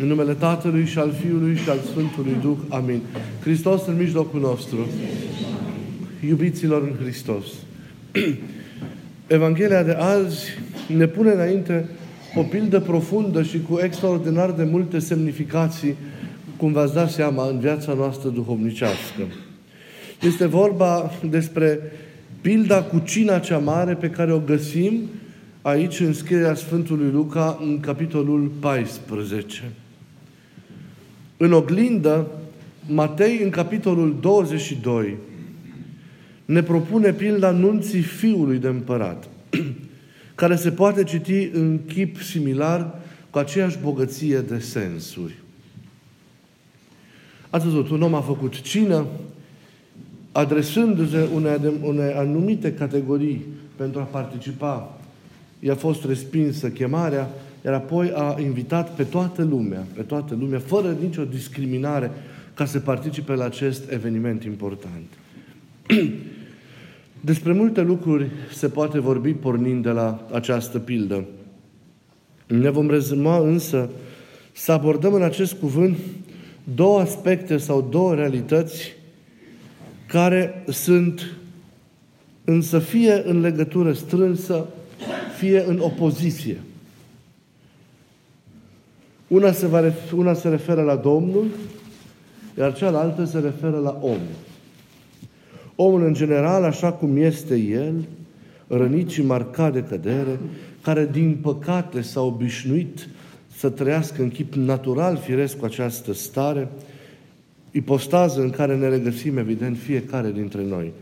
În numele Tatălui și al Fiului și al Sfântului Duh. Amin. Hristos în mijlocul nostru. Iubiților în Hristos. Evanghelia de azi ne pune înainte o pildă profundă și cu extraordinar de multe semnificații, cum v-ați dat seama, în viața noastră duhovnicească. Este vorba despre pilda cu cina cea mare pe care o găsim aici în scrierea Sfântului Luca, în capitolul 14. În oglindă, Matei, în capitolul 22, ne propune pilda nunții fiului de împărat, care se poate citi în chip similar cu aceeași bogăție de sensuri. Ați văzut, un om a făcut cină, adresându-se unei, unei anumite categorii pentru a participa. I-a fost respinsă chemarea, iar apoi a invitat pe toată lumea, pe toată lumea, fără nicio discriminare, ca să participe la acest eveniment important. Despre multe lucruri se poate vorbi pornind de la această pildă. Ne vom rezuma însă să abordăm în acest cuvânt două aspecte sau două realități care sunt însă fie în legătură strânsă, fie în opoziție. Una se, va, una se referă la Domnul, iar cealaltă se referă la om. Omul în general, așa cum este el, rănit și marcat de cădere, care din păcate s-a obișnuit să trăiască în chip natural, firesc cu această stare, ipostază în care ne regăsim, evident, fiecare dintre noi.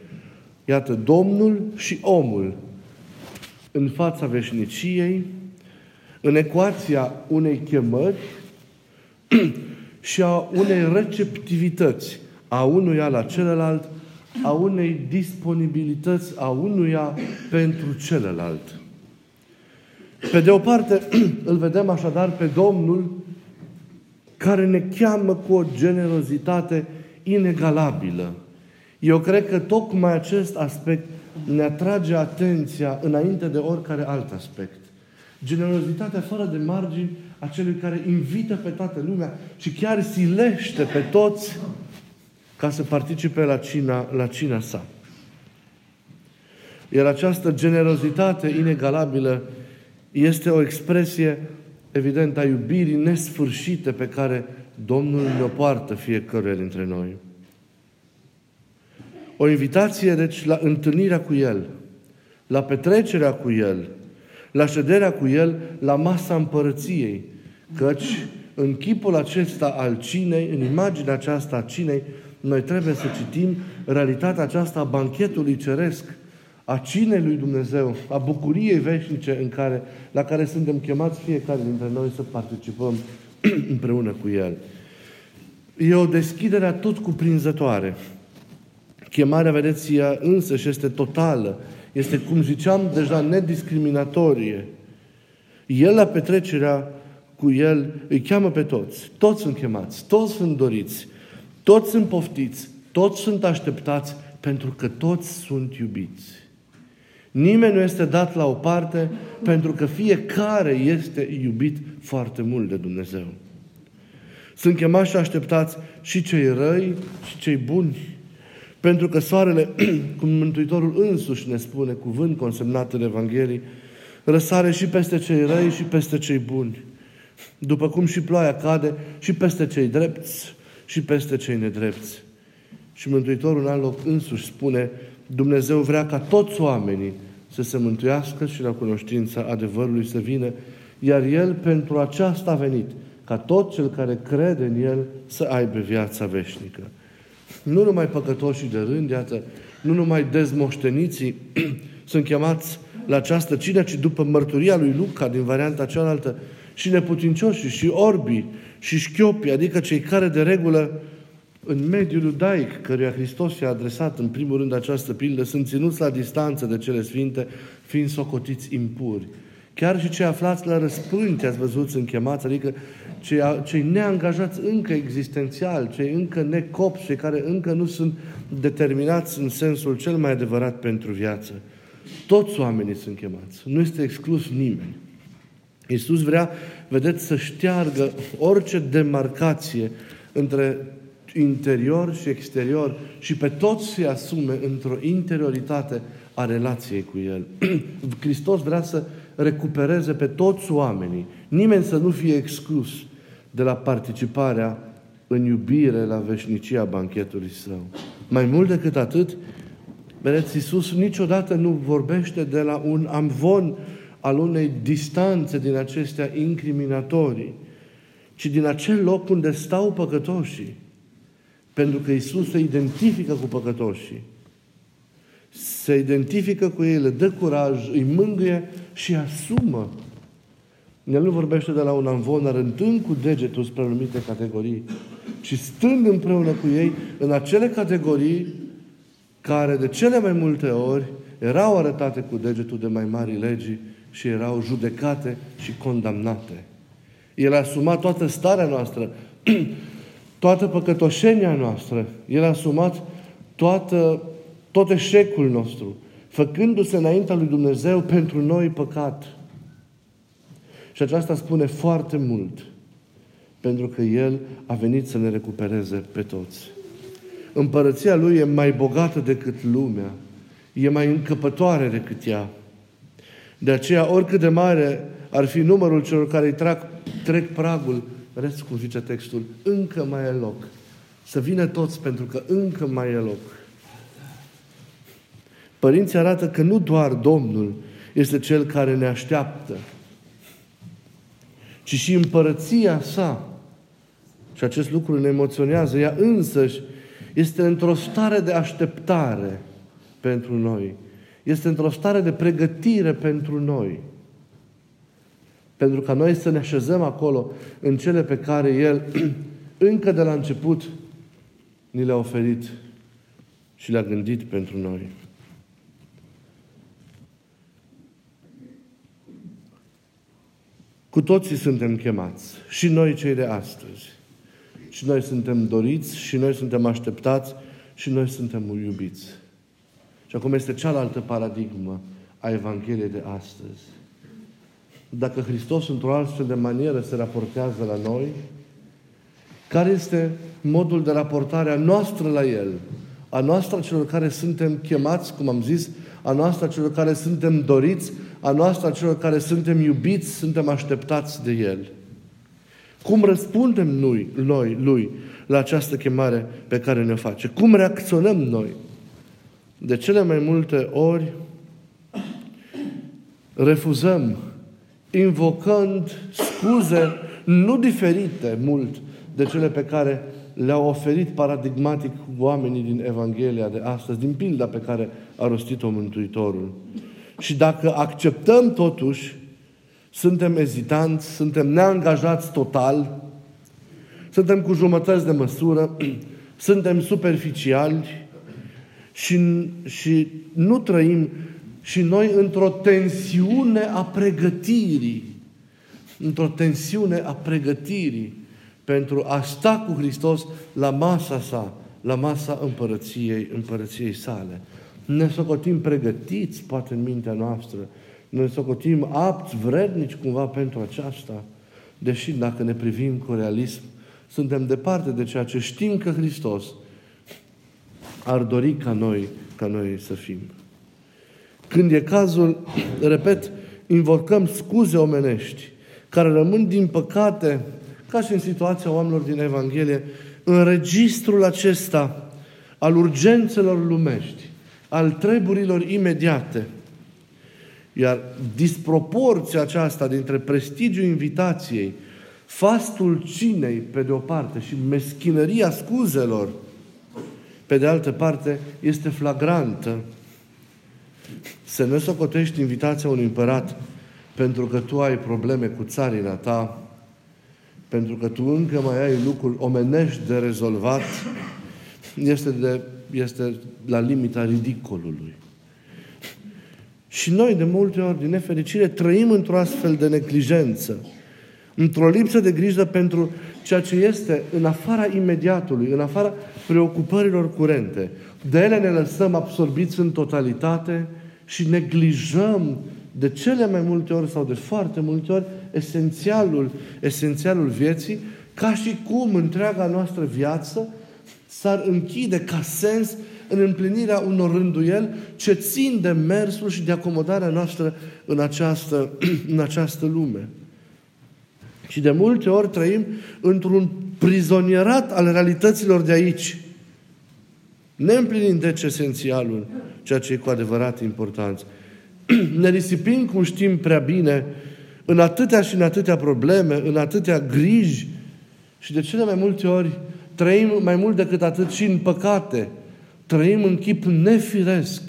Iată, Domnul și omul în fața veșniciei, în ecuația unei chemări și a unei receptivități a unuia la celălalt, a unei disponibilități a unuia pentru celălalt. Pe de o parte, îl vedem așadar pe Domnul care ne cheamă cu o generozitate inegalabilă. Eu cred că tocmai acest aspect ne atrage atenția înainte de oricare alt aspect. Generozitatea fără de margini a celui care invită pe toată lumea și chiar silește pe toți ca să participe la cina, la cina sa. Iar această generozitate inegalabilă este o expresie evident, a iubirii nesfârșite pe care Domnul ne-o poartă fiecare dintre noi. O invitație, deci, la întâlnirea cu El, la petrecerea cu El, la șederea cu El, la masa împărăției, căci în chipul acesta al cinei, în imaginea aceasta a cinei, noi trebuie să citim realitatea aceasta a banchetului ceresc, a cinei lui Dumnezeu, a bucuriei veșnice în care, la care suntem chemați fiecare dintre noi să participăm împreună cu El. E o deschidere tot cuprinzătoare. Chemarea, vedeți, ea însă și este totală. Este, cum ziceam, deja nediscriminatorie. El, la petrecerea cu El, îi cheamă pe toți. Toți sunt chemați, toți sunt doriți, toți sunt poftiți, toți sunt așteptați, pentru că toți sunt iubiți. Nimeni nu este dat la o parte pentru că fiecare este iubit foarte mult de Dumnezeu. Sunt chemați și așteptați și cei răi și cei buni. Pentru că soarele, cum Mântuitorul însuși ne spune, cuvânt consemnat în Evanghelie, răsare și peste cei răi și peste cei buni. După cum și ploaia cade și peste cei drepți și peste cei nedrepți. Și Mântuitorul în alt loc însuși spune, Dumnezeu vrea ca toți oamenii să se mântuiască și la cunoștința adevărului să vină, iar El pentru aceasta a venit, ca tot cel care crede în El să aibă viața veșnică. Nu numai păcătoșii de rând, iată, nu numai dezmoșteniții sunt chemați la această cină, ci după mărturia lui Luca din varianta cealaltă, și neputincioșii, și orbii, și șchiopii, adică cei care de regulă în mediul iudaic, căruia Hristos i-a adresat în primul rând această pildă, sunt ținuți la distanță de cele sfinte, fiind socotiți impuri. Chiar și cei aflați la răspânte, ați văzut, sunt chemați, adică cei, cei neangajați încă existențial, cei încă necopsi, cei care încă nu sunt determinați în sensul cel mai adevărat pentru viață. Toți oamenii sunt chemați. Nu este exclus nimeni. Iisus vrea, vedeți, să șteargă orice demarcație între interior și exterior și pe toți să asume într-o interioritate a relației cu El. Hristos vrea să recupereze pe toți oamenii. Nimeni să nu fie exclus de la participarea în iubire la veșnicia banchetului său. Mai mult decât atât, vedeți, Iisus niciodată nu vorbește de la un amvon al unei distanțe din acestea incriminatorii, ci din acel loc unde stau păcătoșii. Pentru că Iisus se identifică cu păcătoșii. Se identifică cu ei, le dă curaj, îi mângâie și asumă. El nu vorbește de la un amvon arătând cu degetul spre anumite categorii, ci stând împreună cu ei în acele categorii care de cele mai multe ori erau arătate cu degetul de mai mari legii și erau judecate și condamnate. El a asumat toată starea noastră, toată păcătoșenia noastră. El a asumat toată, tot eșecul nostru, făcându-se înaintea lui Dumnezeu pentru noi păcat. Și aceasta spune foarte mult, pentru că El a venit să ne recupereze pe toți. Împărăția Lui e mai bogată decât lumea, e mai încăpătoare decât ea. De aceea, oricât de mare ar fi numărul celor care îi trec, trec pragul, vedeți cum zice textul, încă mai e loc. Să vină toți, pentru că încă mai e loc. Părinții arată că nu doar Domnul este Cel care ne așteaptă, ci și împărăția sa. Și acest lucru ne emoționează. Ea însăși este într-o stare de așteptare pentru noi. Este într-o stare de pregătire pentru noi. Pentru ca noi să ne așezăm acolo în cele pe care El, încă de la început, ni le-a oferit și le-a gândit pentru noi. Cu toții suntem chemați, și noi cei de astăzi. Și noi suntem doriți, și noi suntem așteptați, și noi suntem iubiți. Și acum este cealaltă paradigmă a Evangheliei de astăzi. Dacă Hristos într-o altfel de manieră se raportează la noi, care este modul de raportare a noastră la El? A noastră celor care suntem chemați, cum am zis, a noastră celor care suntem doriți, a noastră celor care suntem iubiți, suntem așteptați de El. Cum răspundem noi, noi Lui la această chemare pe care ne-o face? Cum reacționăm noi? De cele mai multe ori refuzăm, invocând scuze nu diferite mult de cele pe care le-au oferit paradigmatic oamenii din Evanghelia de astăzi, din pilda pe care a rostit-o Mântuitorul. Și dacă acceptăm totuși, suntem ezitanți, suntem neangajați total, suntem cu jumătăți de măsură, suntem superficiali și, și nu trăim și noi într-o tensiune a pregătirii, într-o tensiune a pregătirii pentru a sta cu Hristos la masa sa, la masa împărăției, împărăției sale. Ne socotim pregătiți, poate în mintea noastră, ne socotim apți, vrednici cumva pentru aceasta, deși dacă ne privim cu realism, suntem departe de ceea ce știm că Hristos ar dori ca noi, ca noi să fim. Când e cazul, repet, invocăm scuze omenești, care rămân din păcate, ca și în situația oamenilor din Evanghelie, în registrul acesta al urgențelor lumești, al treburilor imediate. Iar disproporția aceasta dintre prestigiul invitației, fastul cinei, pe de o parte, și meschinăria scuzelor, pe de altă parte, este flagrantă. Să ne socotești invitația unui împărat pentru că tu ai probleme cu țarina ta, pentru că tu încă mai ai lucruri omenești de rezolvat, este, de, este la limita ridicolului. Și noi, de multe ori, din nefericire, trăim într-o astfel de neglijență, într-o lipsă de grijă pentru ceea ce este în afara imediatului, în afara preocupărilor curente. De ele ne lăsăm absorbiți în totalitate și neglijăm de cele mai multe ori sau de foarte multe ori esențialul, esențialul vieții, ca și cum întreaga noastră viață s-ar închide ca sens în împlinirea unor rânduieli ce țin de mersul și de acomodarea noastră în această, în această lume. Și de multe ori trăim într-un prizonierat al realităților de aici, neîmplinind deci esențialul, ceea ce e cu adevărat important. Ne risipim, cum știm prea bine, în atâtea și în atâtea probleme, în atâtea griji și de cele mai multe ori trăim mai mult decât atât și în păcate. Trăim în chip nefiresc,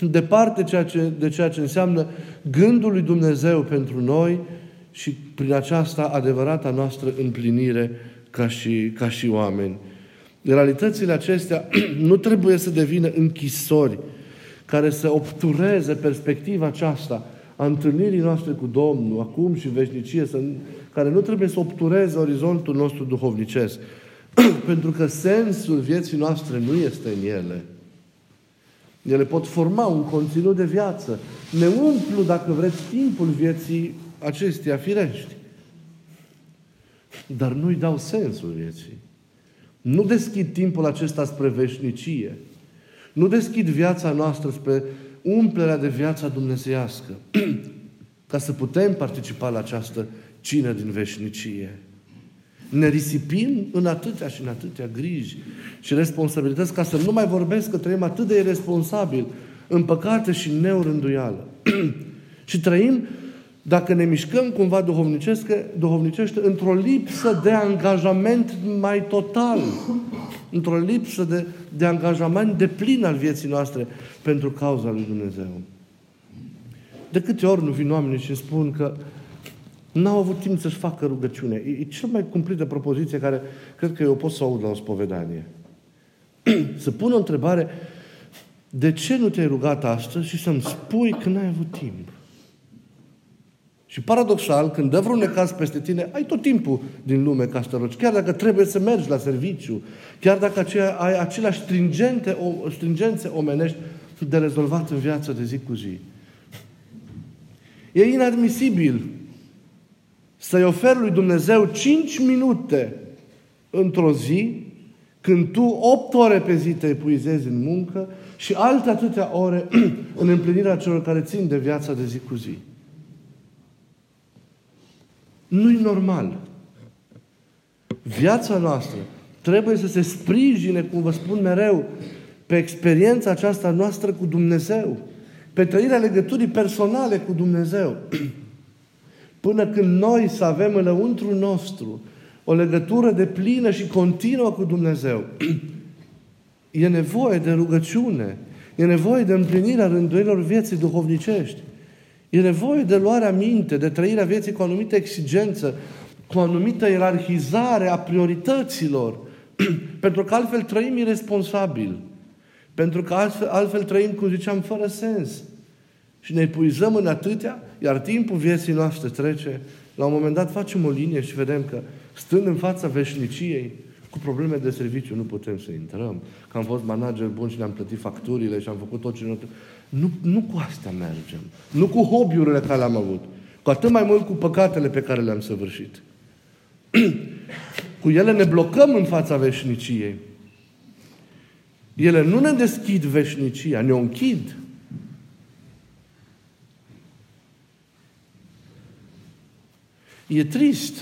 departe ceea ce, de ceea ce înseamnă gândul lui Dumnezeu pentru noi și prin aceasta adevărata noastră împlinire ca și, ca și oameni. Realitățile acestea nu trebuie să devină închisori care să obtureze perspectiva aceasta a întâlnirii noastre cu Domnul, acum și veșnicie, să, care nu trebuie să obtureze orizontul nostru duhovnicesc. Pentru că sensul vieții noastre nu este în ele. Ele pot forma un conținut de viață. Ne umplu, dacă vreți, timpul vieții acesteia firești. Dar nu-i dau sensul vieții. Nu deschid timpul acesta spre veșnicie. Nu deschid viața noastră spre umplerea de viața dumnezeiască, ca să putem participa la această cină din veșnicie. Ne risipim în atâtea și în atâtea griji și responsabilități, ca să nu mai vorbesc că trăim atât de irresponsabil, în păcate și în neurânduială. și trăim, dacă ne mișcăm cumva duhovnicește, într-o lipsă de angajament mai total într-o lipsă de, de angajament de plin al vieții noastre pentru cauza lui Dumnezeu. De câte ori nu vin oamenii și spun că n-au avut timp să-și facă rugăciune. E, e cea mai cumplită propoziție care cred că eu pot să aud la o spovedanie. să pun o întrebare, de ce nu te-ai rugat astăzi și să-mi spui că n-ai avut timp? Și paradoxal, când dă vreun necaz peste tine, ai tot timpul din lume ca să te rogi. Chiar dacă trebuie să mergi la serviciu, chiar dacă aceea, ai aceleași stringente, o, stringențe omenești de rezolvat în viața de zi cu zi. E inadmisibil să-i oferi lui Dumnezeu 5 minute într-o zi, când tu 8 ore pe zi te epuizezi în muncă și alte atâtea ore în împlinirea celor care țin de viața de zi cu zi. Nu-i normal. Viața noastră trebuie să se sprijine, cum vă spun mereu, pe experiența aceasta noastră cu Dumnezeu, pe trăirea legăturii personale cu Dumnezeu. Până când noi să avem înăuntru nostru o legătură de plină și continuă cu Dumnezeu, e nevoie de rugăciune, e nevoie de împlinirea rânduielor vieții duhovnicești. E nevoie de luarea minte, de trăirea vieții cu o anumită exigență, cu o anumită ierarhizare a priorităților. Pentru că altfel trăim irresponsabil. Pentru că altfel, altfel trăim, cum ziceam, fără sens. Și ne epuizăm în atâtea, iar timpul vieții noastre trece. La un moment dat facem o linie și vedem că stând în fața veșniciei, cu probleme de serviciu nu putem să intrăm. Că am fost manager bun și ne-am plătit facturile și am făcut tot ce nu... Nu, nu cu astea mergem. Nu cu hobby-urile care le-am avut. Cu atât mai mult cu păcatele pe care le-am săvârșit. cu ele ne blocăm în fața veșniciei. Ele nu ne deschid veșnicia, ne o închid. E trist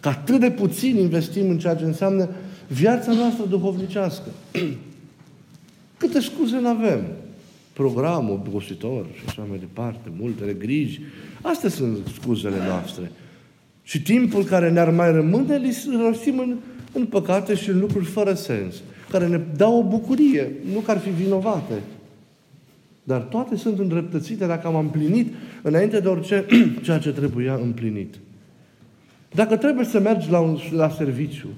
că atât de puțin investim în ceea ce înseamnă viața noastră duhovnicească. Câte scuze nu avem? Programul obositor și așa mai departe, multele griji. Astea sunt scuzele noastre. Și timpul care ne-ar mai rămâne, îl rosim în, în păcate și în lucruri fără sens, care ne dau o bucurie, nu că ar fi vinovate. Dar toate sunt îndreptățite dacă am împlinit înainte de orice ceea ce trebuia împlinit. Dacă trebuie să mergi la, un, la serviciu,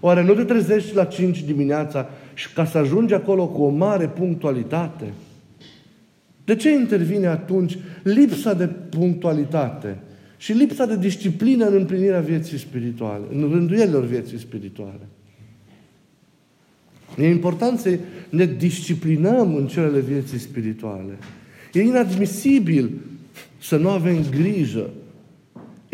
oare nu te trezești la 5 dimineața și ca să ajungi acolo cu o mare punctualitate? De ce intervine atunci lipsa de punctualitate și lipsa de disciplină în împlinirea vieții spirituale, în rânduielilor vieții spirituale? E important să ne disciplinăm în celele vieții spirituale. E inadmisibil să nu avem grijă.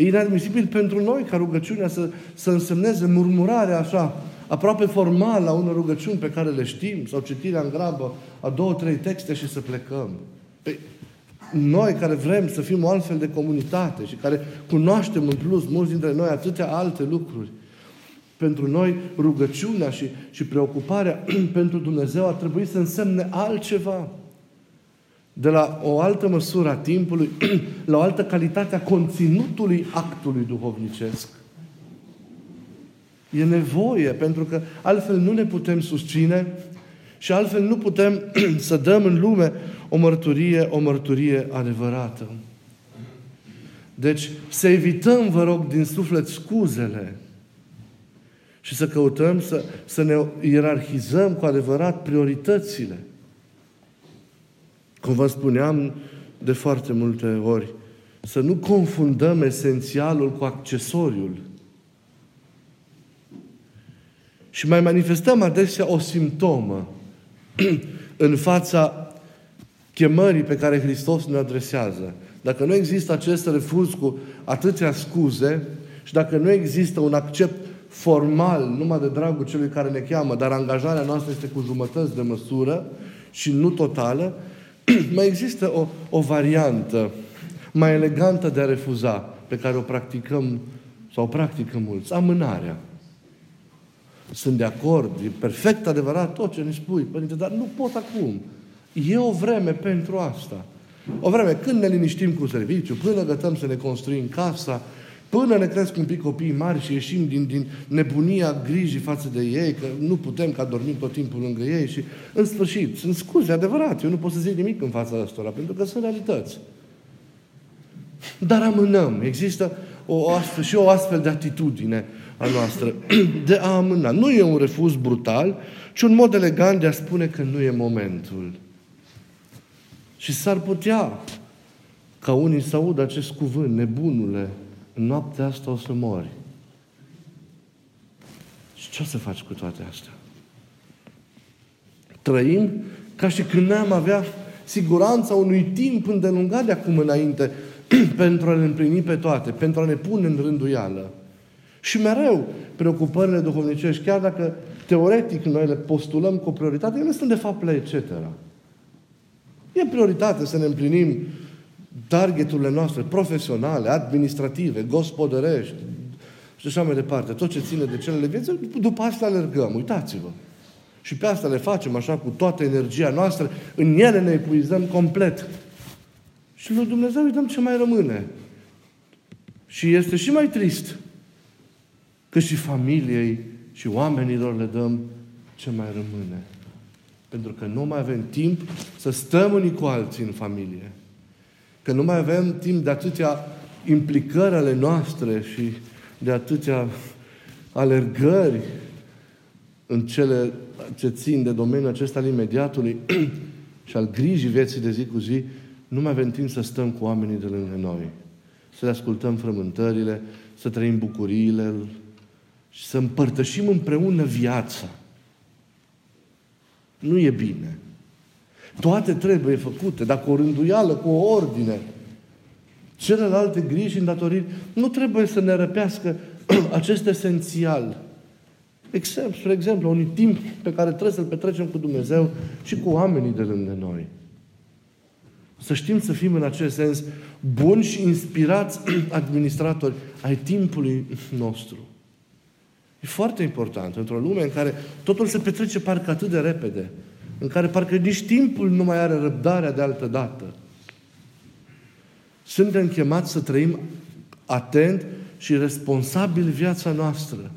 E inadmisibil pentru noi ca rugăciunea să, să însemneze murmurarea așa, aproape formală a unor rugăciuni pe care le știm, sau citirea în grabă a două, trei texte și să plecăm. Păi, noi care vrem să fim o altfel de comunitate și care cunoaștem în plus mulți dintre noi atâtea alte lucruri, pentru noi rugăciunea și, și preocuparea pentru Dumnezeu ar trebui să însemne altceva. De la o altă măsură a timpului, la o altă calitate a conținutului actului duhovnicesc. E nevoie, pentru că altfel nu ne putem susține și altfel nu putem să dăm în lume o mărturie, o mărturie adevărată. Deci, să evităm, vă rog, din suflet scuzele și să căutăm să, să ne ierarhizăm cu adevărat prioritățile. Cum vă spuneam de foarte multe ori, să nu confundăm esențialul cu accesoriul. Și mai manifestăm adesea o simptomă în fața chemării pe care Hristos ne adresează. Dacă nu există acest refuz cu atâția scuze și dacă nu există un accept formal, numai de dragul celui care ne cheamă, dar angajarea noastră este cu jumătăți de măsură și nu totală, mai există o, o variantă mai elegantă de a refuza, pe care o practicăm sau o practică mulți, amânarea. Sunt de acord, e perfect adevărat tot ce ne spui, Părinte, dar nu pot acum. E o vreme pentru asta. O vreme când ne liniștim cu serviciu, până gătăm să ne construim casa, Până ne cresc un pic copiii mari și ieșim din, din nebunia grijii față de ei, că nu putem ca dormim tot timpul lângă ei și, în sfârșit, sunt scuze, adevărat, eu nu pot să zic nimic în fața ăstora, pentru că sunt realități. Dar amânăm. Există o astfel, și o astfel de atitudine a noastră de a amâna. Nu e un refuz brutal, ci un mod elegant de a spune că nu e momentul. Și s-ar putea ca unii să audă acest cuvânt, nebunule, în noaptea asta o să mori. Și ce o să faci cu toate astea? Trăim ca și când ne-am avea siguranța unui timp îndelungat de acum înainte pentru a le împlini pe toate, pentru a ne pune în rânduială. Și mereu preocupările duhovnicești, chiar dacă teoretic noi le postulăm cu o prioritate, ele sunt de fapt la etc. E prioritate să ne împlinim targeturile noastre profesionale, administrative, gospodărești și așa mai departe, tot ce ține de celele vieții, după asta alergăm, uitați-vă. Și pe asta le facem așa cu toată energia noastră, în ele ne epuizăm complet. Și lui Dumnezeu îi dăm ce mai rămâne. Și este și mai trist că și familiei și oamenilor le dăm ce mai rămâne. Pentru că nu mai avem timp să stăm unii cu alții în familie. Că nu mai avem timp de atâtea implicări ale noastre și de atâtea alergări în cele ce țin de domeniul acesta al imediatului și al grijii vieții de zi cu zi, nu mai avem timp să stăm cu oamenii de lângă noi. Să le ascultăm frământările, să trăim bucuriile și să împărtășim împreună viața. Nu e bine. Toate trebuie făcute, dar cu o rânduială, cu o ordine. Celelalte griji și îndatoriri nu trebuie să ne răpească acest esențial. Exemplu, spre exemplu, un timp pe care trebuie să-l petrecem cu Dumnezeu și cu oamenii de lângă noi. Să știm să fim în acest sens buni și inspirați administratori ai timpului nostru. E foarte important într-o lume în care totul se petrece parcă atât de repede în care parcă nici timpul nu mai are răbdarea de altă dată. Suntem chemați să trăim atent și responsabil viața noastră.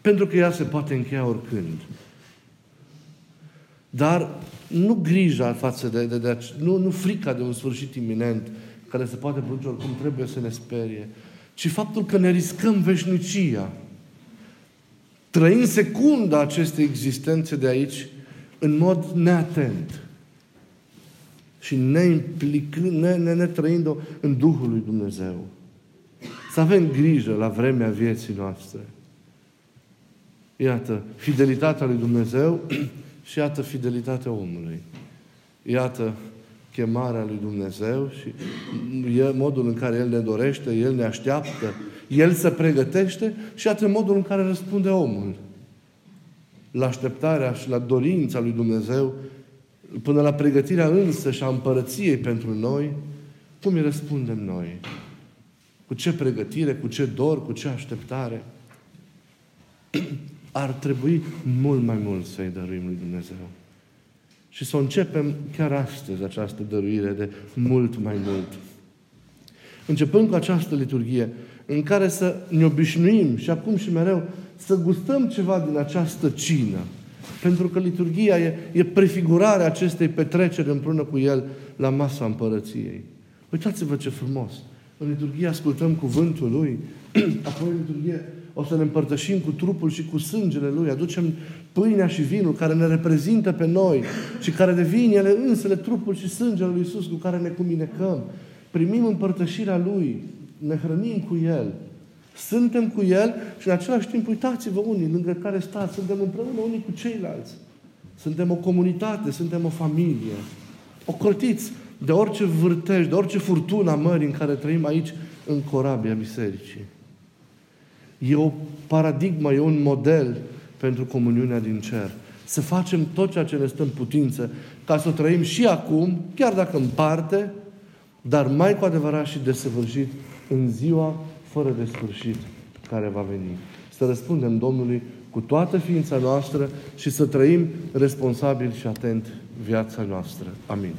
Pentru că ea se poate încheia oricând. Dar nu grija față de, de, de nu, nu frica de un sfârșit iminent care se poate produce oricum trebuie să ne sperie, ci faptul că ne riscăm veșnicia. Trăind secunda acestei existențe de aici, în mod neatent și neimplicând, ne, ne, ne trăind în Duhul lui Dumnezeu. Să avem grijă la vremea vieții noastre. Iată, fidelitatea lui Dumnezeu și iată fidelitatea omului. Iată, chemarea lui Dumnezeu și modul în care El ne dorește, El ne așteaptă, El se pregătește și atât modul în care răspunde omul la așteptarea și la dorința lui Dumnezeu, până la pregătirea însă și a împărăției pentru noi, cum îi răspundem noi? Cu ce pregătire, cu ce dor, cu ce așteptare? Ar trebui mult mai mult să-i dăruim lui Dumnezeu. Și să o începem chiar astăzi această dăruire de mult mai mult. Începând cu această liturghie, în care să ne obișnuim și acum și mereu să gustăm ceva din această cină. Pentru că liturghia e, e prefigurarea acestei petreceri împreună cu El la masa împărăției. Uitați-vă ce frumos! În liturghie ascultăm cuvântul Lui, apoi în liturghie o să ne împărtășim cu trupul și cu sângele Lui, aducem pâinea și vinul care ne reprezintă pe noi și care devin ele însele trupul și sângele Lui Iisus cu care ne cuminecăm. Primim împărtășirea Lui, ne hrănim cu El. Suntem cu El și în același timp, uitați-vă unii lângă care stați, suntem împreună unii cu ceilalți. Suntem o comunitate, suntem o familie. Ocrotiți de orice vârtej, de orice furtună a mării în care trăim aici, în corabia bisericii. E o paradigmă, e un model pentru comuniunea din cer. Să facem tot ceea ce ne stă în putință ca să trăim și acum, chiar dacă în parte, dar mai cu adevărat și desăvârșit în ziua fără de sfârșit care va veni. Să răspundem Domnului cu toată ființa noastră și să trăim responsabil și atent viața noastră. Amin.